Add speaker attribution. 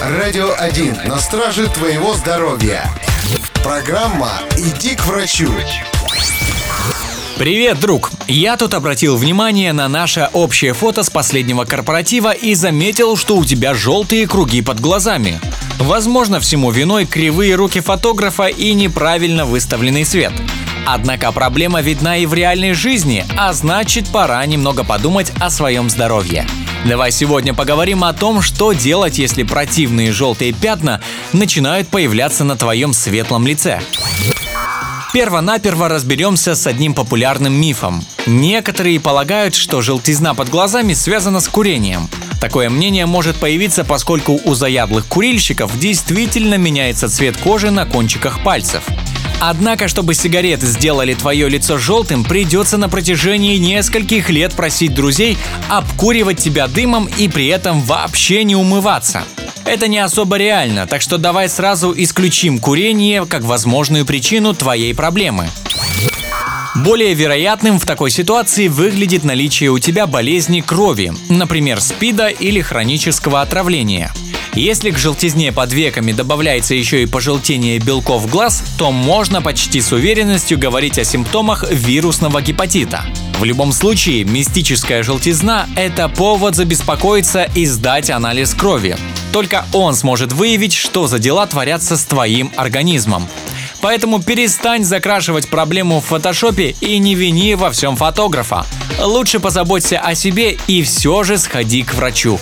Speaker 1: Радио 1 на страже твоего здоровья. Программа «Иди к врачу».
Speaker 2: Привет, друг! Я тут обратил внимание на наше общее фото с последнего корпоратива и заметил, что у тебя желтые круги под глазами. Возможно, всему виной кривые руки фотографа и неправильно выставленный свет. Однако проблема видна и в реальной жизни, а значит пора немного подумать о своем здоровье. Давай сегодня поговорим о том, что делать, если противные желтые пятна начинают появляться на твоем светлом лице. Первонаперво разберемся с одним популярным мифом. Некоторые полагают, что желтизна под глазами связана с курением. Такое мнение может появиться, поскольку у заядлых курильщиков действительно меняется цвет кожи на кончиках пальцев. Однако, чтобы сигареты сделали твое лицо желтым, придется на протяжении нескольких лет просить друзей обкуривать тебя дымом и при этом вообще не умываться. Это не особо реально, так что давай сразу исключим курение как возможную причину твоей проблемы. Более вероятным в такой ситуации выглядит наличие у тебя болезни крови, например, СПИДа или хронического отравления. Если к желтизне под веками добавляется еще и пожелтение белков глаз, то можно почти с уверенностью говорить о симптомах вирусного гепатита. В любом случае, мистическая желтизна – это повод забеспокоиться и сдать анализ крови. Только он сможет выявить, что за дела творятся с твоим организмом. Поэтому перестань закрашивать проблему в фотошопе и не вини во всем фотографа. Лучше позаботься о себе и все же сходи к врачу.